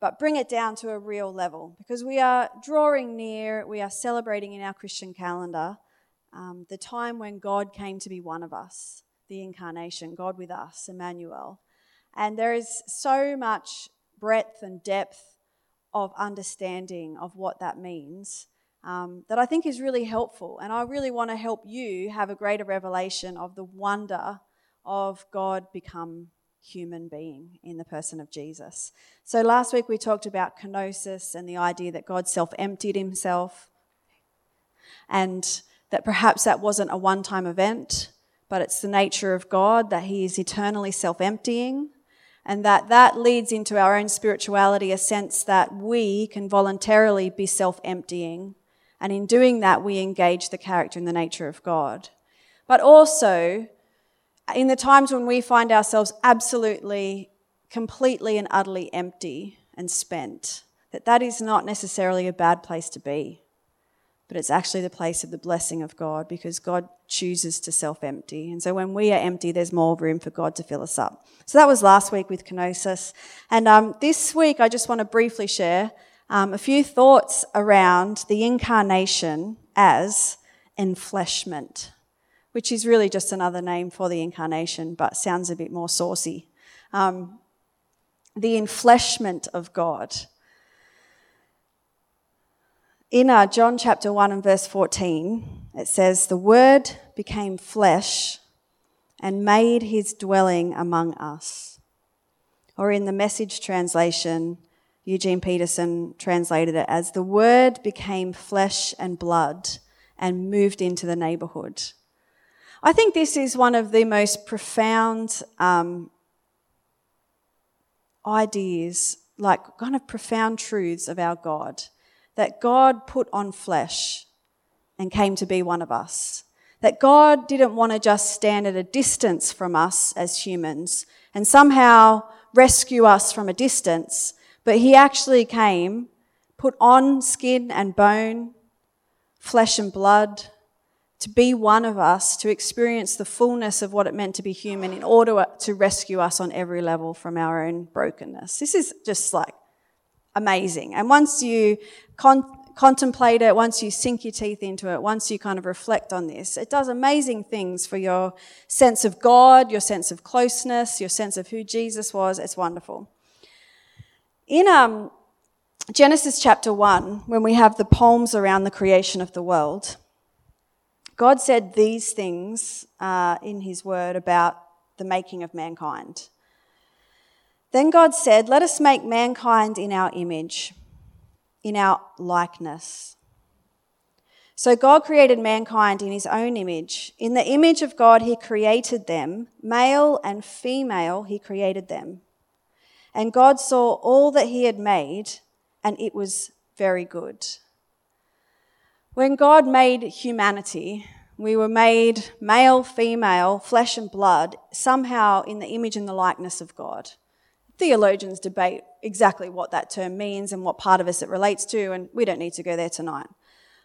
but bring it down to a real level because we are drawing near, we are celebrating in our Christian calendar um, the time when God came to be one of us, the incarnation, God with us, Emmanuel. And there is so much breadth and depth of understanding of what that means um, that I think is really helpful. And I really want to help you have a greater revelation of the wonder of God become human being in the person of Jesus. So last week we talked about kenosis and the idea that God self emptied himself and that perhaps that wasn't a one time event, but it's the nature of God that he is eternally self emptying and that that leads into our own spirituality a sense that we can voluntarily be self emptying and in doing that we engage the character and the nature of God but also in the times when we find ourselves absolutely completely and utterly empty and spent that that is not necessarily a bad place to be but it's actually the place of the blessing of God because God chooses to self empty. And so when we are empty, there's more room for God to fill us up. So that was last week with kenosis. And um, this week, I just want to briefly share um, a few thoughts around the incarnation as enfleshment, which is really just another name for the incarnation, but sounds a bit more saucy. Um, the enfleshment of God. In John chapter 1 and verse 14, it says, The Word became flesh and made his dwelling among us. Or in the message translation, Eugene Peterson translated it as, The Word became flesh and blood and moved into the neighborhood. I think this is one of the most profound um, ideas, like kind of profound truths of our God that God put on flesh and came to be one of us. That God didn't want to just stand at a distance from us as humans and somehow rescue us from a distance, but He actually came, put on skin and bone, flesh and blood, to be one of us, to experience the fullness of what it meant to be human in order to rescue us on every level from our own brokenness. This is just like amazing. And once you con- contemplate it, once you sink your teeth into it, once you kind of reflect on this, it does amazing things for your sense of God, your sense of closeness, your sense of who Jesus was. It's wonderful. In um, Genesis chapter 1, when we have the poems around the creation of the world, God said these things uh, in his word about the making of mankind. Then God said, Let us make mankind in our image, in our likeness. So God created mankind in his own image. In the image of God, he created them. Male and female, he created them. And God saw all that he had made, and it was very good. When God made humanity, we were made male, female, flesh and blood, somehow in the image and the likeness of God theologians debate exactly what that term means and what part of us it relates to, and we don't need to go there tonight.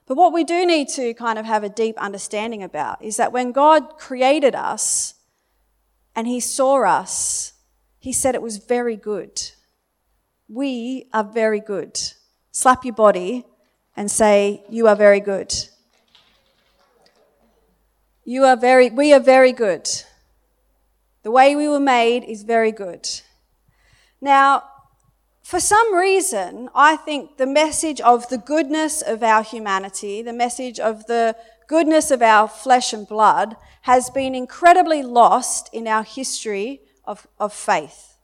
But what we do need to kind of have a deep understanding about is that when God created us and He saw us, He said it was very good. We are very good. Slap your body and say, You are very good. You are very, we are very good. The way we were made is very good. Now, for some reason, I think the message of the goodness of our humanity, the message of the goodness of our flesh and blood, has been incredibly lost in our history of, of faith.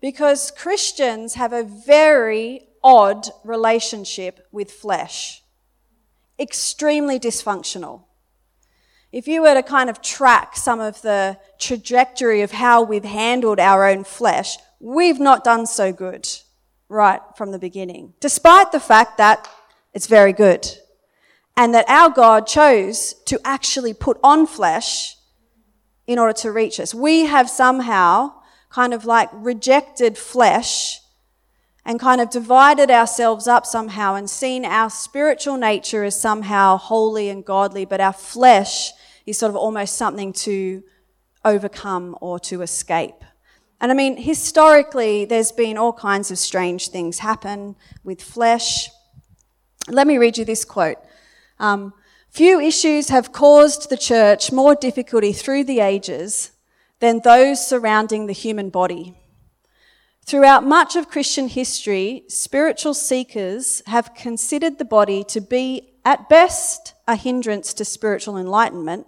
Because Christians have a very odd relationship with flesh, extremely dysfunctional. If you were to kind of track some of the trajectory of how we've handled our own flesh, we've not done so good right from the beginning, despite the fact that it's very good. And that our God chose to actually put on flesh in order to reach us. We have somehow kind of like rejected flesh and kind of divided ourselves up somehow and seen our spiritual nature as somehow holy and godly, but our flesh is sort of almost something to overcome or to escape. and I mean, historically, there's been all kinds of strange things happen with flesh. Let me read you this quote. Um, Few issues have caused the church more difficulty through the ages than those surrounding the human body. Throughout much of Christian history, spiritual seekers have considered the body to be, at best, a hindrance to spiritual enlightenment,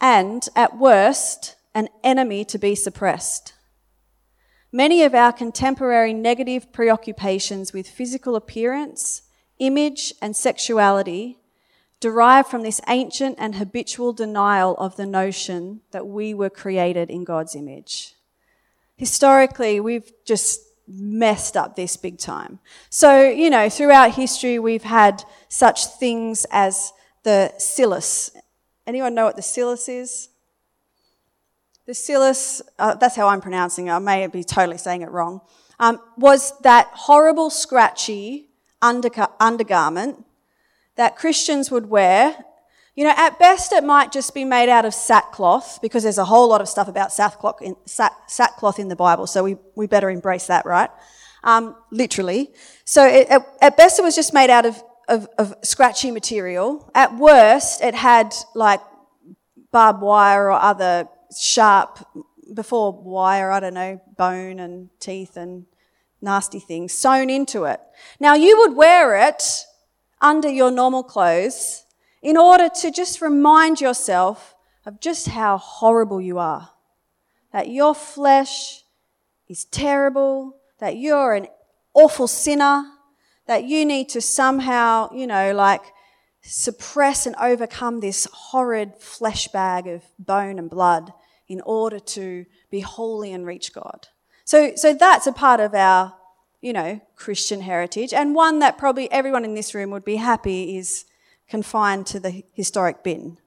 and, at worst, an enemy to be suppressed. Many of our contemporary negative preoccupations with physical appearance, image, and sexuality derive from this ancient and habitual denial of the notion that we were created in God's image. Historically, we've just messed up this big time. So, you know, throughout history, we've had such things as the psilos. Anyone know what the psilos is? The psilos, uh, that's how I'm pronouncing it, I may be totally saying it wrong, um, was that horrible, scratchy undergarment that Christians would wear you know, at best, it might just be made out of sackcloth because there's a whole lot of stuff about sackcloth in, sackcloth in the Bible, so we, we better embrace that, right? Um, literally. So it, at, at, best, it was just made out of, of, of scratchy material. At worst, it had like barbed wire or other sharp, before wire, I don't know, bone and teeth and nasty things sewn into it. Now, you would wear it under your normal clothes in order to just remind yourself of just how horrible you are. That your flesh is terrible, that you're an awful sinner, that you need to somehow, you know, like suppress and overcome this horrid flesh bag of bone and blood in order to be holy and reach God. So, so that's a part of our, you know, Christian heritage, and one that probably everyone in this room would be happy is confined to the historic bin.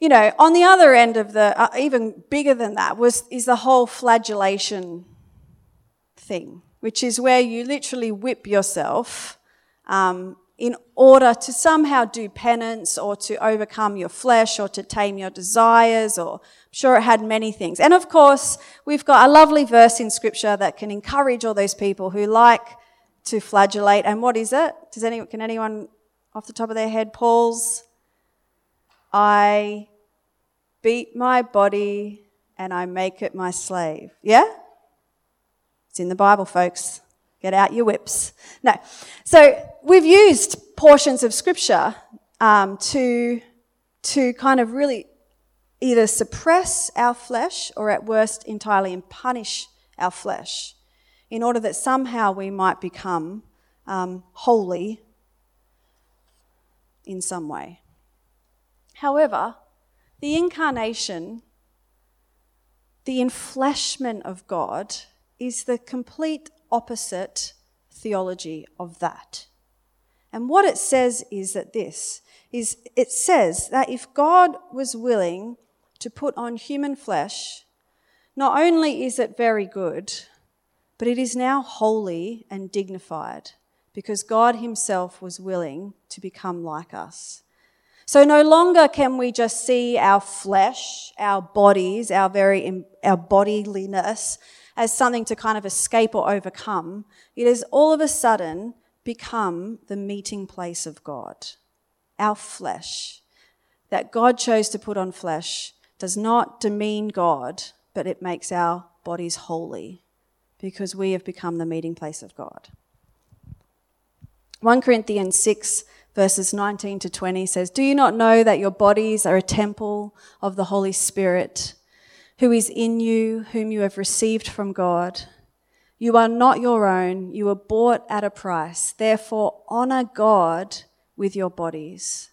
You know, on the other end of the, uh, even bigger than that, was, is the whole flagellation thing, which is where you literally whip yourself um, in order to somehow do penance or to overcome your flesh or to tame your desires or I'm sure it had many things. And of course, we've got a lovely verse in scripture that can encourage all those people who like to flagellate. And what is it? Does anyone, can anyone off the top of their head, Paul's, I beat my body and I make it my slave. Yeah? It's in the Bible, folks. Get out your whips. No. So we've used portions of scripture um, to, to kind of really either suppress our flesh or at worst entirely punish our flesh in order that somehow we might become um, holy in some way. However, the incarnation, the enfleshment of God, is the complete opposite theology of that. And what it says is that this is it says that if God was willing to put on human flesh, not only is it very good, but it is now holy and dignified because God Himself was willing to become like us. So no longer can we just see our flesh, our bodies, our very, our bodiliness as something to kind of escape or overcome. It has all of a sudden become the meeting place of God. Our flesh. That God chose to put on flesh does not demean God, but it makes our bodies holy because we have become the meeting place of God. 1 Corinthians 6, verses 19 to 20 says, Do you not know that your bodies are a temple of the Holy Spirit, who is in you, whom you have received from God? You are not your own, you were bought at a price. Therefore, honor God with your bodies.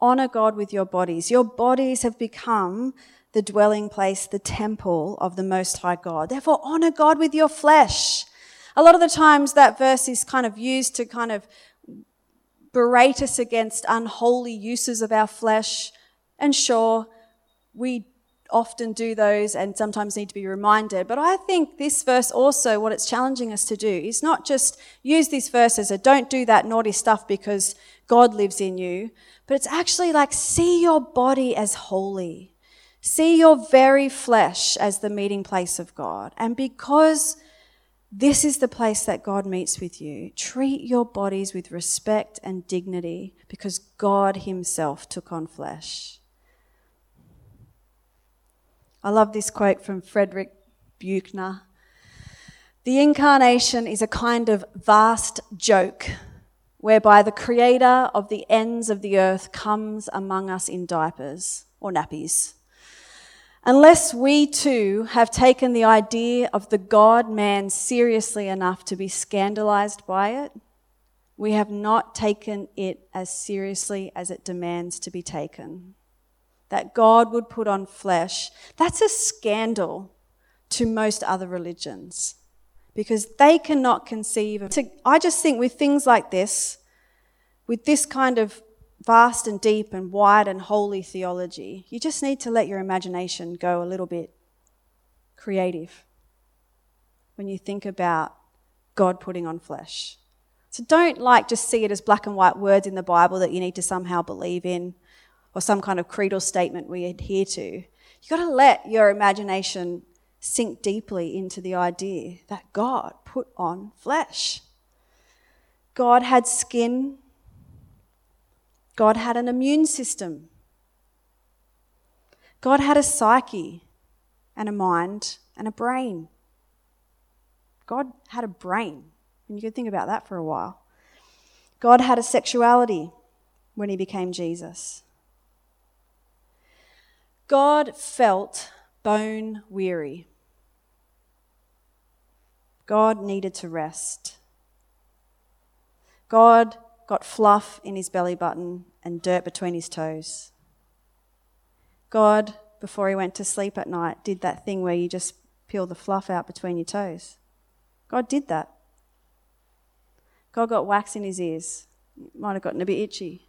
Honor God with your bodies. Your bodies have become the dwelling place, the temple of the Most High God. Therefore, honor God with your flesh. A lot of the times that verse is kind of used to kind of berate us against unholy uses of our flesh. And sure, we often do those and sometimes need to be reminded. But I think this verse also, what it's challenging us to do is not just use this verse as a don't do that naughty stuff because God lives in you, but it's actually like see your body as holy. See your very flesh as the meeting place of God. And because this is the place that God meets with you, treat your bodies with respect and dignity because God Himself took on flesh. I love this quote from Frederick Buechner. The incarnation is a kind of vast joke whereby the creator of the ends of the earth comes among us in diapers or nappies. Unless we too have taken the idea of the God man seriously enough to be scandalized by it, we have not taken it as seriously as it demands to be taken. That God would put on flesh, that's a scandal to most other religions because they cannot conceive of. I just think with things like this, with this kind of vast and deep and wide and holy theology. You just need to let your imagination go a little bit creative when you think about God putting on flesh. So don't like just see it as black and white words in the Bible that you need to somehow believe in or some kind of creedal statement we adhere to. You've got to let your imagination sink deeply into the idea that God put on flesh. God had skin God had an immune system. God had a psyche and a mind and a brain. God had a brain. And you could think about that for a while. God had a sexuality when he became Jesus. God felt bone weary. God needed to rest. God got fluff in his belly button and dirt between his toes. God, before he went to sleep at night, did that thing where you just peel the fluff out between your toes. God did that. God got wax in his ears. Might have gotten a bit itchy.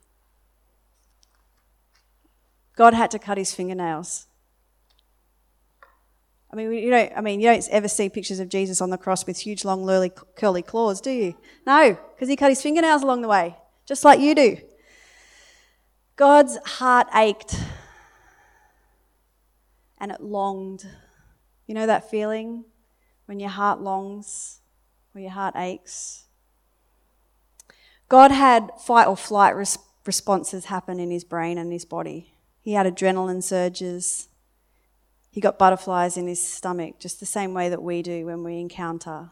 God had to cut his fingernails. I mean, you don't, I mean, you don't ever see pictures of Jesus on the cross with huge, long, lurly, curly claws, do you? No, because he cut his fingernails along the way, just like you do. God's heart ached and it longed. You know that feeling when your heart longs, or your heart aches? God had fight or flight res- responses happen in his brain and his body. He had adrenaline surges. He got butterflies in his stomach, just the same way that we do when we encounter,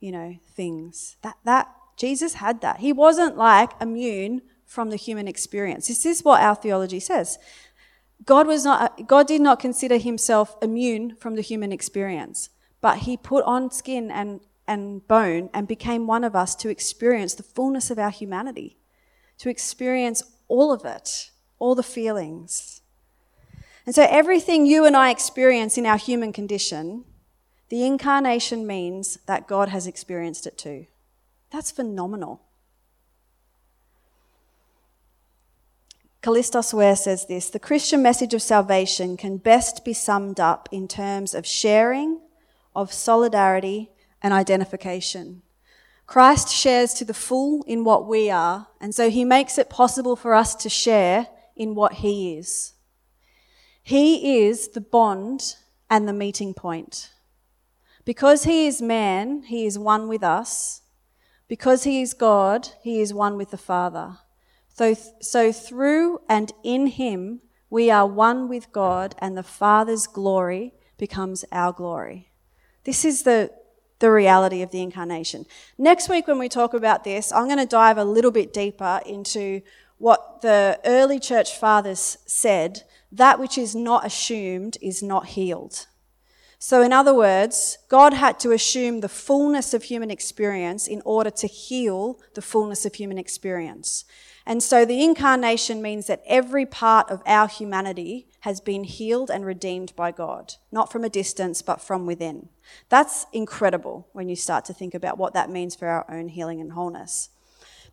you know, things. That, that, Jesus had that. He wasn't like immune from the human experience. This is what our theology says. God was not, God did not consider himself immune from the human experience, but he put on skin and, and bone and became one of us to experience the fullness of our humanity, to experience all of it, all the feelings. And so, everything you and I experience in our human condition, the incarnation means that God has experienced it too. That's phenomenal. Kallistos Ware says this The Christian message of salvation can best be summed up in terms of sharing, of solidarity, and identification. Christ shares to the full in what we are, and so he makes it possible for us to share in what he is. He is the bond and the meeting point. Because he is man, he is one with us. Because he is God, he is one with the Father. So, so through and in him, we are one with God, and the Father's glory becomes our glory. This is the, the reality of the incarnation. Next week, when we talk about this, I'm going to dive a little bit deeper into what the early church fathers said that which is not assumed is not healed. So, in other words, God had to assume the fullness of human experience in order to heal the fullness of human experience. And so the incarnation means that every part of our humanity has been healed and redeemed by God, not from a distance, but from within. That's incredible when you start to think about what that means for our own healing and wholeness.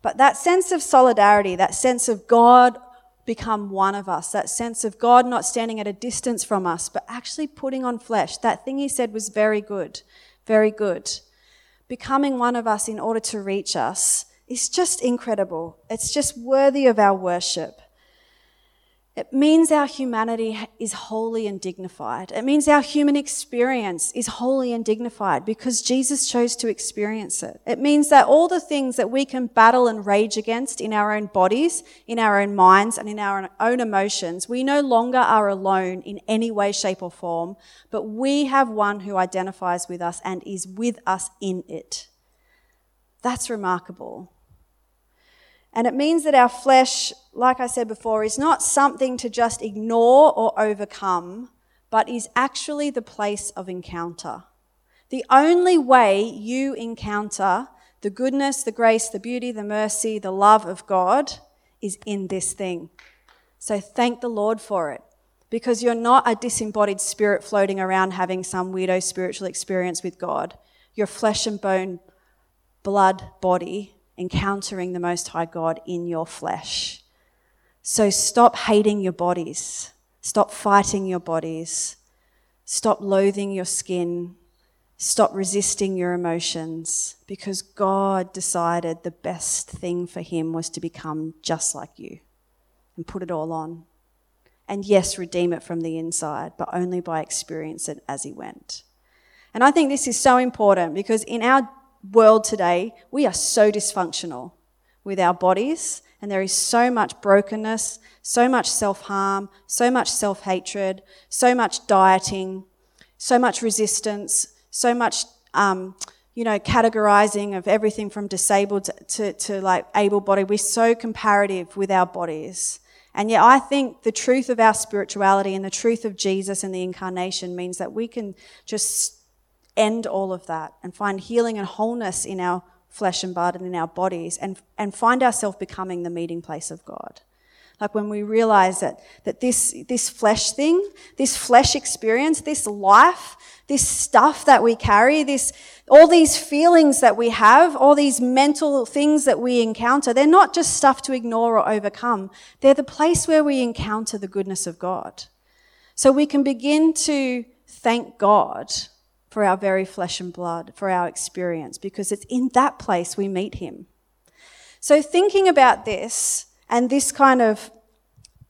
But that sense of solidarity, that sense of God become one of us. That sense of God not standing at a distance from us, but actually putting on flesh. That thing he said was very good, very good. Becoming one of us in order to reach us is just incredible. It's just worthy of our worship. It means our humanity is holy and dignified. It means our human experience is holy and dignified because Jesus chose to experience it. It means that all the things that we can battle and rage against in our own bodies, in our own minds, and in our own emotions, we no longer are alone in any way, shape, or form, but we have one who identifies with us and is with us in it. That's remarkable. And it means that our flesh, like I said before, is not something to just ignore or overcome, but is actually the place of encounter. The only way you encounter the goodness, the grace, the beauty, the mercy, the love of God is in this thing. So thank the Lord for it. Because you're not a disembodied spirit floating around having some weirdo spiritual experience with God. You're flesh and bone, blood, body encountering the Most High God in your flesh. So stop hating your bodies. Stop fighting your bodies. Stop loathing your skin. Stop resisting your emotions because God decided the best thing for him was to become just like you and put it all on. And yes, redeem it from the inside, but only by experiencing it as he went. And I think this is so important because in our world today, we are so dysfunctional with our bodies, and there is so much brokenness, so much self harm, so much self hatred, so much dieting, so much resistance, so much, um, you know, categorizing of everything from disabled to, to, to like able bodied. We're so comparative with our bodies. And yet, I think the truth of our spirituality and the truth of Jesus and the incarnation means that we can just end all of that and find healing and wholeness in our flesh and blood and in our bodies and, and find ourselves becoming the meeting place of God. Like when we realize that, that this, this flesh thing, this flesh experience, this life, this stuff that we carry, this, all these feelings that we have, all these mental things that we encounter, they're not just stuff to ignore or overcome. They're the place where we encounter the goodness of God. So we can begin to thank God for our very flesh and blood, for our experience, because it's in that place we meet Him. So, thinking about this and this kind of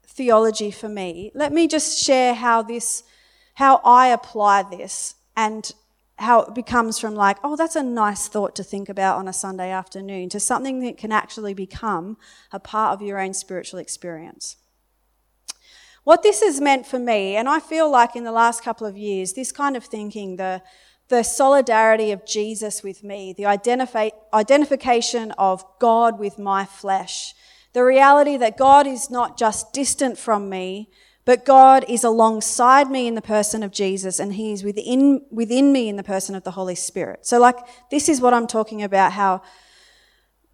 theology for me, let me just share how this, how I apply this and how it becomes from like, oh, that's a nice thought to think about on a Sunday afternoon to something that can actually become a part of your own spiritual experience. What this has meant for me, and I feel like in the last couple of years, this kind of thinking, the, the solidarity of Jesus with me, the identifi- identification of God with my flesh, the reality that God is not just distant from me, but God is alongside me in the person of Jesus and He is within, within me in the person of the Holy Spirit. So, like, this is what I'm talking about how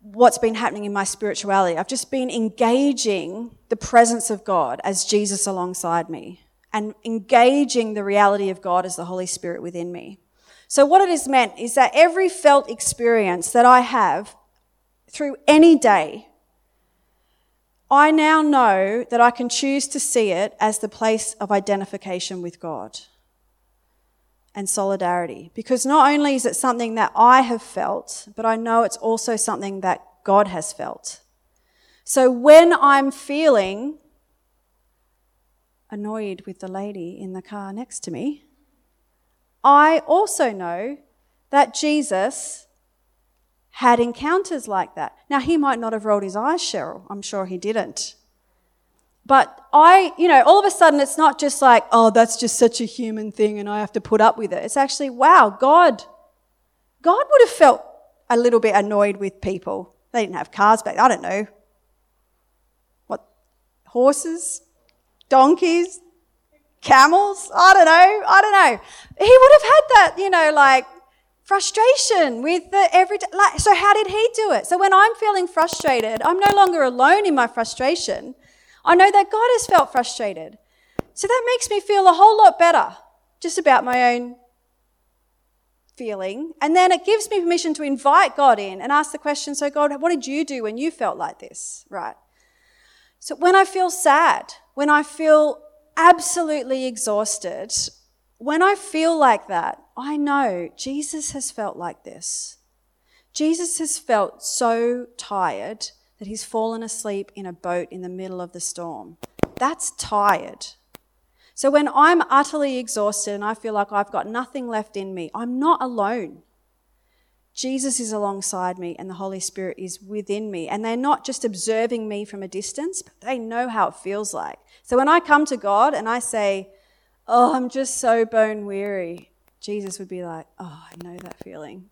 what's been happening in my spirituality. I've just been engaging the presence of God as Jesus alongside me and engaging the reality of God as the Holy Spirit within me. So, what it has meant is that every felt experience that I have through any day, I now know that I can choose to see it as the place of identification with God and solidarity. Because not only is it something that I have felt, but I know it's also something that God has felt. So when I'm feeling annoyed with the lady in the car next to me, I also know that Jesus had encounters like that. Now, he might not have rolled his eyes, Cheryl. I'm sure he didn't. But I, you know, all of a sudden it's not just like, oh, that's just such a human thing and I have to put up with it. It's actually, wow, God, God would have felt a little bit annoyed with people. They didn't have cars back, I don't know. What, horses? Donkeys? Camels? I don't know. I don't know. He would have had that, you know, like frustration with the every like so how did he do it so when i'm feeling frustrated i'm no longer alone in my frustration I know that God has felt frustrated. So that makes me feel a whole lot better just about my own feeling. And then it gives me permission to invite God in and ask the question So, God, what did you do when you felt like this? Right. So, when I feel sad, when I feel absolutely exhausted, when I feel like that, I know Jesus has felt like this. Jesus has felt so tired that he's fallen asleep in a boat in the middle of the storm. that's tired. So when I'm utterly exhausted and I feel like I've got nothing left in me, I'm not alone. Jesus is alongside me and the Holy Spirit is within me. And they're not just observing me from a distance, but they know how it feels like. So when I come to God and I say, Oh, I'm just so bone weary, Jesus would be like, Oh, I know that feeling.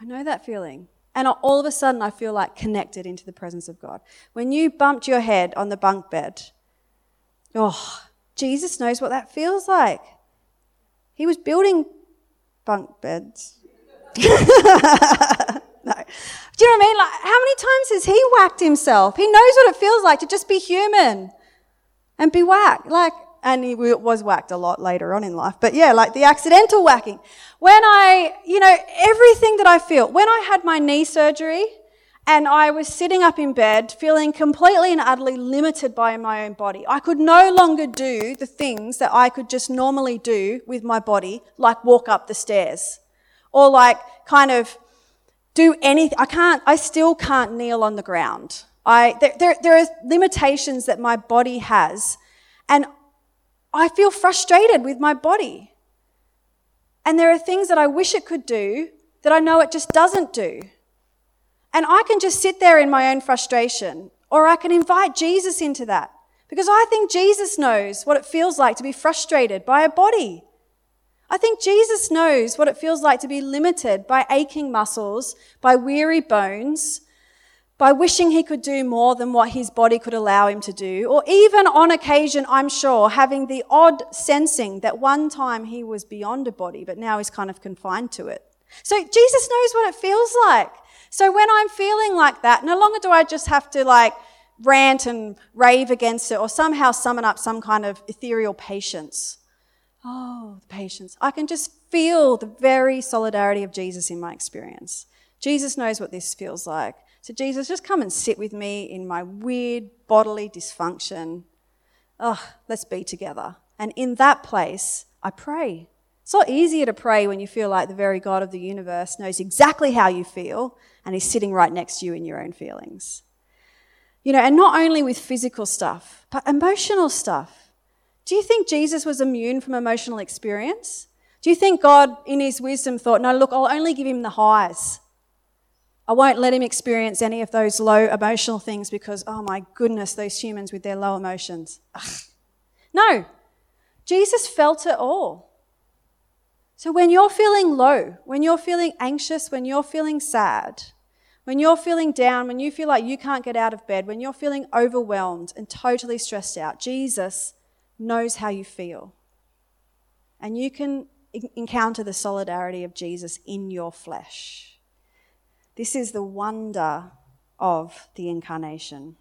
I know that feeling. And all of a sudden, I feel like connected into the presence of God. When you bumped your head on the bunk bed, oh, Jesus knows what that feels like. He was building bunk beds. no. Do you know what I mean? Like, how many times has he whacked himself? He knows what it feels like to just be human and be whacked. Like, and he was whacked a lot later on in life. But yeah, like the accidental whacking. When I, you know, everything that I feel, when I had my knee surgery and I was sitting up in bed feeling completely and utterly limited by my own body, I could no longer do the things that I could just normally do with my body, like walk up the stairs or like kind of do anything. I can't, I still can't kneel on the ground. I, there, there, there are limitations that my body has and I feel frustrated with my body. And there are things that I wish it could do that I know it just doesn't do. And I can just sit there in my own frustration, or I can invite Jesus into that. Because I think Jesus knows what it feels like to be frustrated by a body. I think Jesus knows what it feels like to be limited by aching muscles, by weary bones, by wishing he could do more than what his body could allow him to do, or even on occasion, I'm sure, having the odd sensing that one time he was beyond a body, but now he's kind of confined to it. So Jesus knows what it feels like. So when I'm feeling like that, no longer do I just have to like rant and rave against it or somehow summon up some kind of ethereal patience. Oh, the patience. I can just feel the very solidarity of Jesus in my experience. Jesus knows what this feels like. So, Jesus, just come and sit with me in my weird bodily dysfunction. Oh, let's be together. And in that place, I pray. It's a lot easier to pray when you feel like the very God of the universe knows exactly how you feel and He's sitting right next to you in your own feelings. You know, and not only with physical stuff, but emotional stuff. Do you think Jesus was immune from emotional experience? Do you think God, in His wisdom, thought, no, look, I'll only give Him the highs? I won't let him experience any of those low emotional things because, oh my goodness, those humans with their low emotions. Ugh. No, Jesus felt it all. So when you're feeling low, when you're feeling anxious, when you're feeling sad, when you're feeling down, when you feel like you can't get out of bed, when you're feeling overwhelmed and totally stressed out, Jesus knows how you feel. And you can encounter the solidarity of Jesus in your flesh. This is the wonder of the incarnation.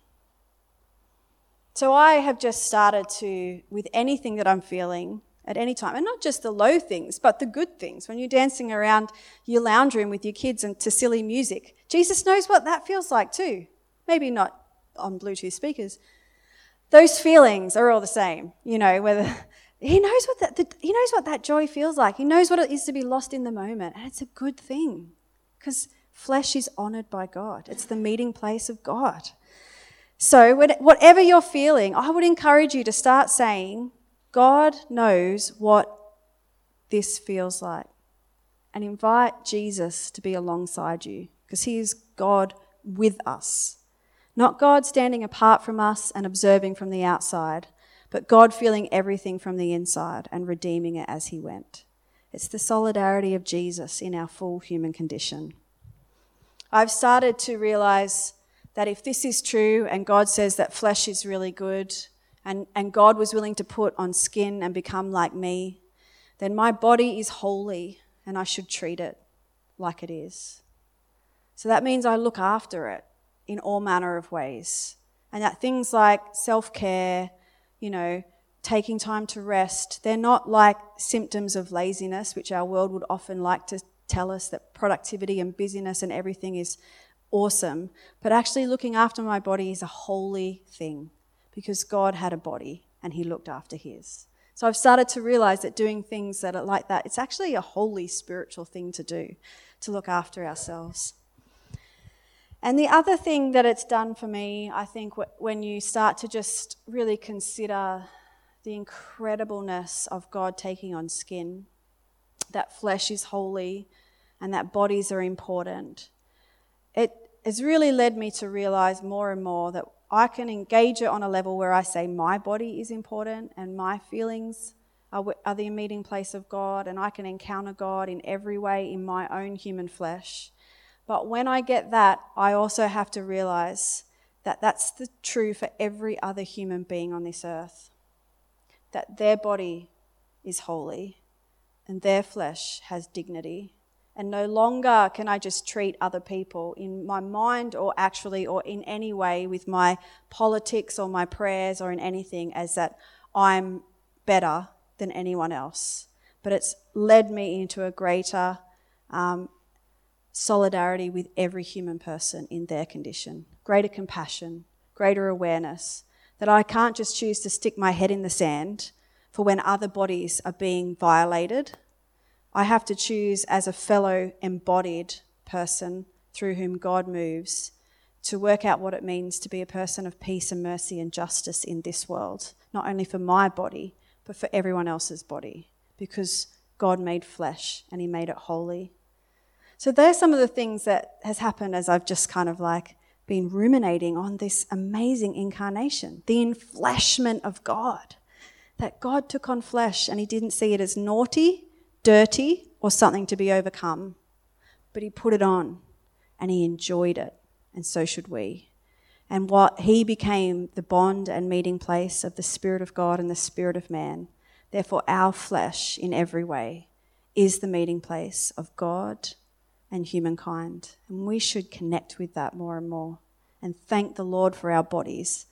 So I have just started to, with anything that I'm feeling at any time, and not just the low things, but the good things. When you're dancing around your lounge room with your kids and to silly music, Jesus knows what that feels like too. Maybe not on Bluetooth speakers. Those feelings are all the same, you know, whether he knows what that, the, he knows what that joy feels like. He knows what it is to be lost in the moment, and it's a good thing because Flesh is honored by God, it's the meeting place of God. So, whatever you're feeling, I would encourage you to start saying, God knows what this feels like. And invite Jesus to be alongside you because he is God with us. Not God standing apart from us and observing from the outside, but God feeling everything from the inside and redeeming it as he went. It's the solidarity of Jesus in our full human condition. I've started to realize that if this is true and God says that flesh is really good and, and God was willing to put on skin and become like me, then my body is holy and I should treat it like it is. So that means I look after it in all manner of ways. And that things like self care, you know, taking time to rest, they're not like symptoms of laziness, which our world would often like to tell us that productivity and busyness and everything is awesome, but actually looking after my body is a holy thing because God had a body and he looked after his. So I've started to realize that doing things that are like that, it's actually a holy spiritual thing to do, to look after ourselves. And the other thing that it's done for me, I think, when you start to just really consider the incredibleness of God taking on skin, that flesh is holy and that bodies are important, it has really led me to realize more and more that I can engage it on a level where I say my body is important and my feelings are, are the meeting place of God, and I can encounter God in every way in my own human flesh. But when I get that, I also have to realize that that's the true for every other human being on this earth. That their body is holy and their flesh has dignity. And no longer can I just treat other people in my mind or actually or in any way with my politics or my prayers or in anything as that I'm better than anyone else. But it's led me into a greater um, solidarity with every human person in their condition, greater compassion, greater awareness that I can't just choose to stick my head in the sand for when other bodies are being violated. I have to choose as a fellow embodied person through whom God moves to work out what it means to be a person of peace and mercy and justice in this world, not only for my body, but for everyone else's body, because God made flesh and He made it holy. So there's some of the things that has happened as I've just kind of like been ruminating on this amazing incarnation, the enfleshment of God. That God took on flesh and he didn't see it as naughty, dirty, or something to be overcome, but he put it on and he enjoyed it, and so should we and what he became the bond and meeting place of the Spirit of God and the Spirit of man. Therefore, our flesh, in every way, is the meeting place of God and humankind. And we should connect with that more and more and thank the Lord for our bodies.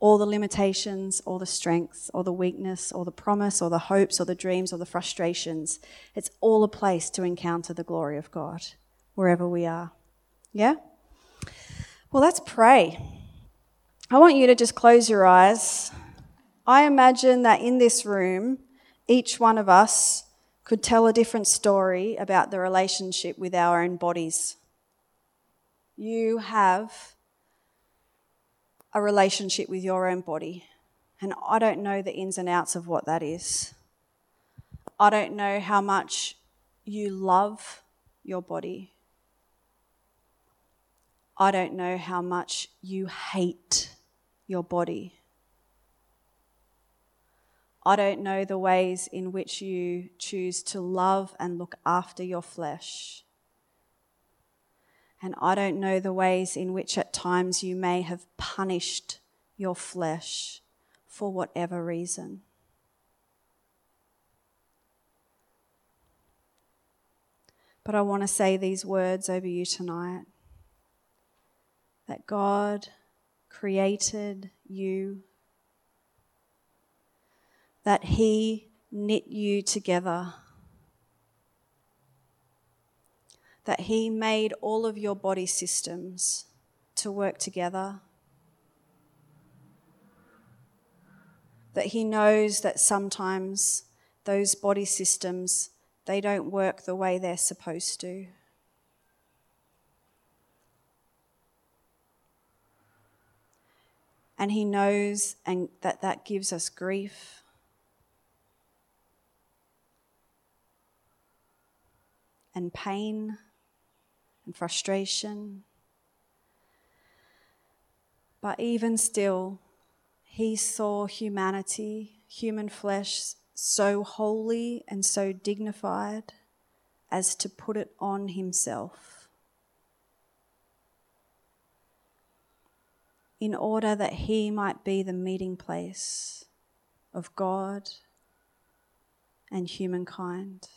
All the limitations, all the strengths, all the weakness, or the promise, or the hopes, or the dreams, or the frustrations. It's all a place to encounter the glory of God wherever we are. Yeah? Well, let's pray. I want you to just close your eyes. I imagine that in this room, each one of us could tell a different story about the relationship with our own bodies. You have a relationship with your own body, and I don't know the ins and outs of what that is. I don't know how much you love your body. I don't know how much you hate your body. I don't know the ways in which you choose to love and look after your flesh. And I don't know the ways in which at times you may have punished your flesh for whatever reason. But I want to say these words over you tonight. That God created you, that He knit you together, that He made all of your body systems to work together. That he knows that sometimes those body systems they don't work the way they're supposed to. And He knows and that that gives us grief. And pain and frustration. But even still, he saw humanity, human flesh, so holy and so dignified as to put it on himself. in order that he might be the meeting place of God and humankind.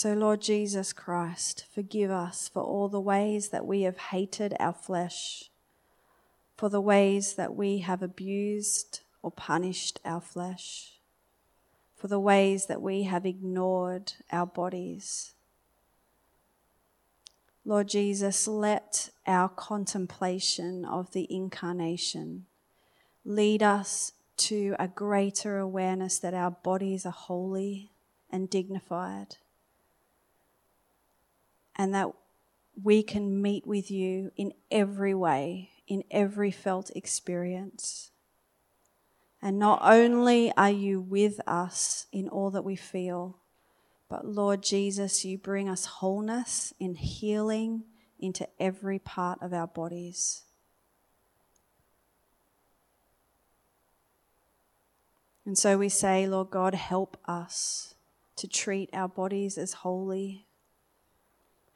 So, Lord Jesus Christ, forgive us for all the ways that we have hated our flesh, for the ways that we have abused or punished our flesh, for the ways that we have ignored our bodies Lord Jesus, let our contemplation of the incarnation lead us to a greater awareness that our bodies are holy and dignified. And that we can meet with you in every way, in every felt experience. And not only are you with us in all that we feel, but Lord Jesus, you bring us wholeness and healing into every part of our bodies. And so we say, Lord God, help us to treat our bodies as holy.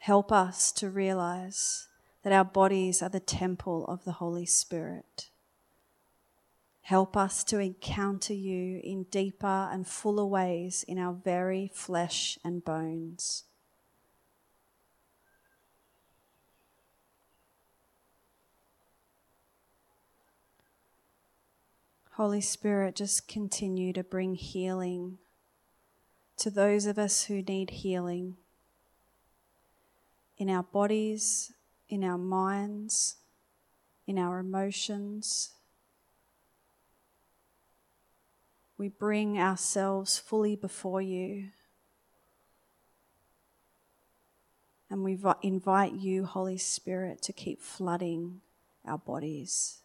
Help us to realize that our bodies are the temple of the Holy Spirit. Help us to encounter you in deeper and fuller ways in our very flesh and bones. Holy Spirit, just continue to bring healing to those of us who need healing in our bodies, in our minds, in our emotions. We bring ourselves fully before you. And we invite you, Holy Spirit, to keep flooding our bodies.